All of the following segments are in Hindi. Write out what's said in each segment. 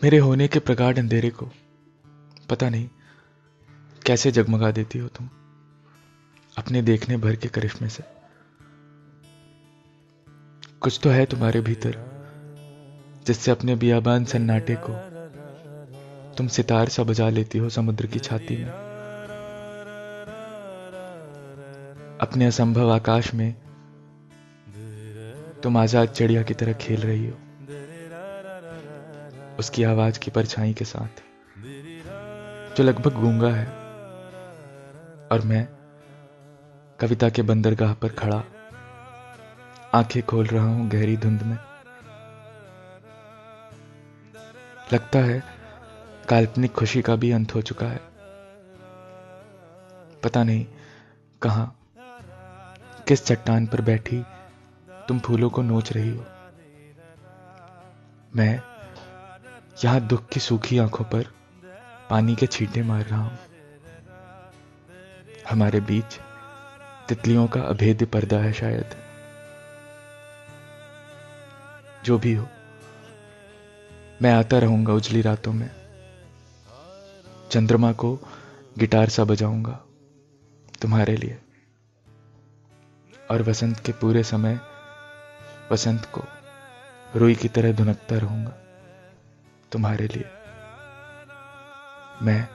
मेरे होने के प्रगाढ़ अंधेरे को पता नहीं कैसे जगमगा देती हो तुम अपने देखने भर के करिश्मे से। कुछ तो है तुम्हारे भीतर जिससे अपने बियाबान सन्नाटे को तुम सितार सा बजा लेती हो समुद्र की छाती में। अपने असंभव आकाश में तुम आज़ाद चिड़िया की तरह खेल रही हो। उसकी आवाज़ की परछाई के साथ, जो लगभग गूँगा है। और मैं कविता के बंदरगाह पर खड़ा, आँखें खोल रहा हूँ गहरी धुंध में। लगता है काल्पनिक खुशी का भी अंत हो चुका है। पता नहीं कहाँ, किस चट्टान पर बैठी तुम फूलों को नोच रही हो। मैं यहाँ दुख की सूखी आँखों पर पानी के छींटे मार रहा हूँ। हमारे बीच तितलियों का अभेद्य पर्दा है शायद। जो भी हो, मैं आता रहूँगा उजली रातों में। चंद्रमा को गिटार सा बजाऊँगा तुम्हारे लिए। और वसंत के पूरे समय वसंत को रुई की तरह धुनकता रहूँगा। तुम्हारे लिए। मैं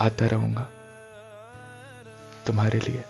आता रहूँगा। तुम्हारे लिए।